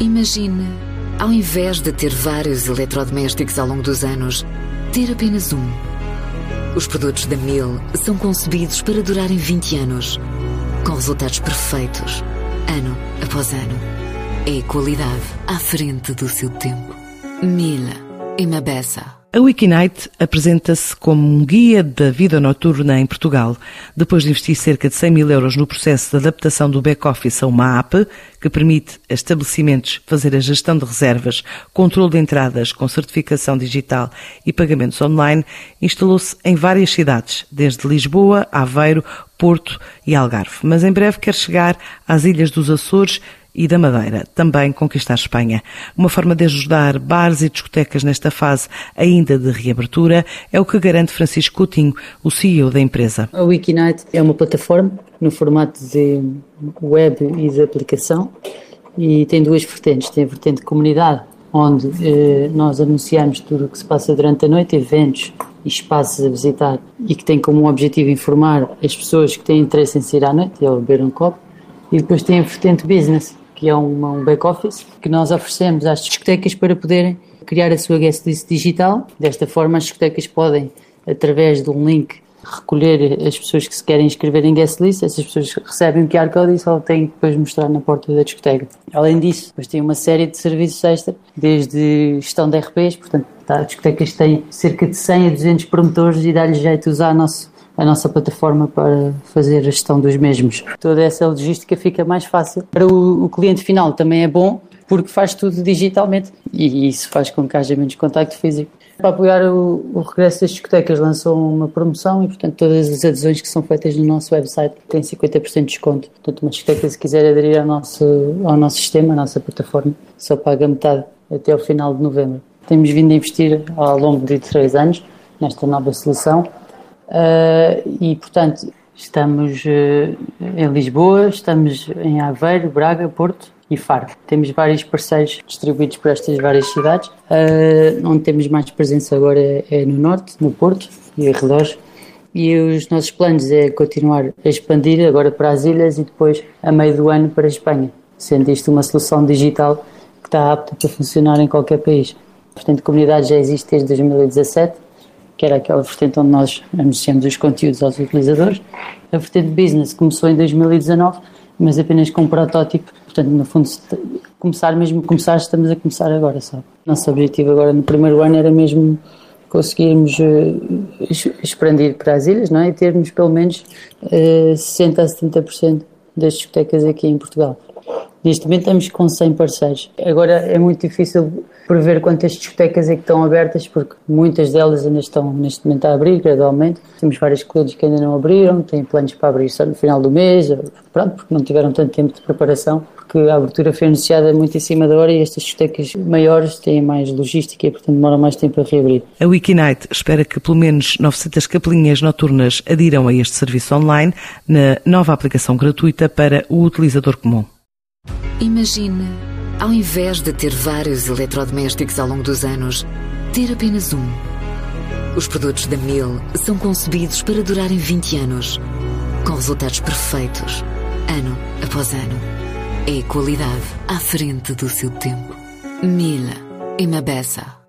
Imagine, ao invés de ter vários eletrodomésticos ao longo dos anos, ter apenas um. Os produtos da Mil são concebidos para durarem 20 anos, com resultados perfeitos, ano após ano. É qualidade à frente do seu tempo. Mil, uma beça. A Wikinight apresenta-se como um guia da vida noturna em Portugal, depois de investir cerca de 100 mil euros no processo de adaptação do back-office a uma app que permite a estabelecimentos fazer a gestão de reservas, controle de entradas com certificação digital e pagamentos online, instalou-se em várias cidades, desde Lisboa, Aveiro, Porto e Algarve. Mas em breve quer chegar às Ilhas dos Açores e da Madeira, também conquistar Espanha. Uma forma de ajudar bares e discotecas nesta fase ainda de reabertura é o que garante Francisco Coutinho, o CEO da empresa. A Wikinight é uma plataforma no formato de web e de aplicação e tem duas vertentes. Tem a vertente comunidade, onde eh, nós anunciamos tudo o que se passa durante a noite, eventos e espaços a visitar e que tem como objetivo informar as pessoas que têm interesse em sair à noite e beber um copo. E depois tem a vertente business, que é um back-office que nós oferecemos às discotecas para poderem criar a sua guest list digital. Desta forma, as discotecas podem, através de um link, recolher as pessoas que se querem inscrever em guest list, essas pessoas recebem o QR Code e só têm que depois mostrar na porta da discoteca. Além disso, depois tem uma série de serviços extra, desde gestão de RPs, portanto, tá, as discotecas têm cerca de 100 a 200 promotores e dá-lhes jeito de usar nosso a nossa plataforma para fazer a gestão dos mesmos. Toda essa logística fica mais fácil. Para o, o cliente final também é bom, porque faz tudo digitalmente e isso faz com que haja menos contacto físico. Para apoiar o, o, regresso das discotecas, lançou uma promoção e, portanto, todas as adesões que são feitas no nosso website têm 50% de desconto. Portanto, uma discoteca, se quiser aderir ao nosso, ao nosso sistema, à nossa plataforma, só paga metade até o final de novembro. Temos vindo a investir ao longo de três anos nesta nova solução Uh, e, portanto, estamos uh, em Lisboa, estamos em Aveiro, Braga, Porto e Faro. Temos vários parceiros distribuídos por estas várias cidades. Uh, onde temos mais presença agora é, no Norte, no Porto e arredores. E os nossos planos é continuar a expandir agora para as ilhas e depois, a meio do ano, para a Espanha, sendo isto uma solução digital que está apta para funcionar em qualquer país. Portanto, a comunidade já existe desde 2017 que era aquela vertente onde nós anunciamos os conteúdos aos utilizadores. A vertente business começou em 2019, mas apenas com um protótipo. Portanto, no fundo, começar mesmo, começar, estamos a começar agora, sabe? Nosso objetivo agora no primeiro ano era mesmo conseguirmos uh, expandir para as ilhas, não é? E termos pelo menos uh, 60 a 70% das discotecas aqui em Portugal. Neste momento estamos com 100 parceiros. Agora é muito difícil prever quantas discotecas é que estão abertas, porque muitas delas ainda estão neste momento a abrir gradualmente. Temos vários clubes que ainda não abriram, têm planos para abrir só no final do mês, pronto, porque não tiveram tanto tempo de preparação, porque a abertura foi anunciada muito em cima da hora e estas discotecas maiores têm mais logística e, portanto, demoram mais tempo a reabrir. A Wikinight espera que pelo menos 900 capelinhas noturnas adiram a este serviço online na nova aplicação gratuita para o utilizador comum. Imagine, ao invés de ter vários eletrodomésticos ao longo dos anos, ter apenas um. Os produtos da Mil são concebidos para durarem 20 anos, com resultados perfeitos, ano após ano. É qualidade à frente do seu tempo. Mil, uma beça.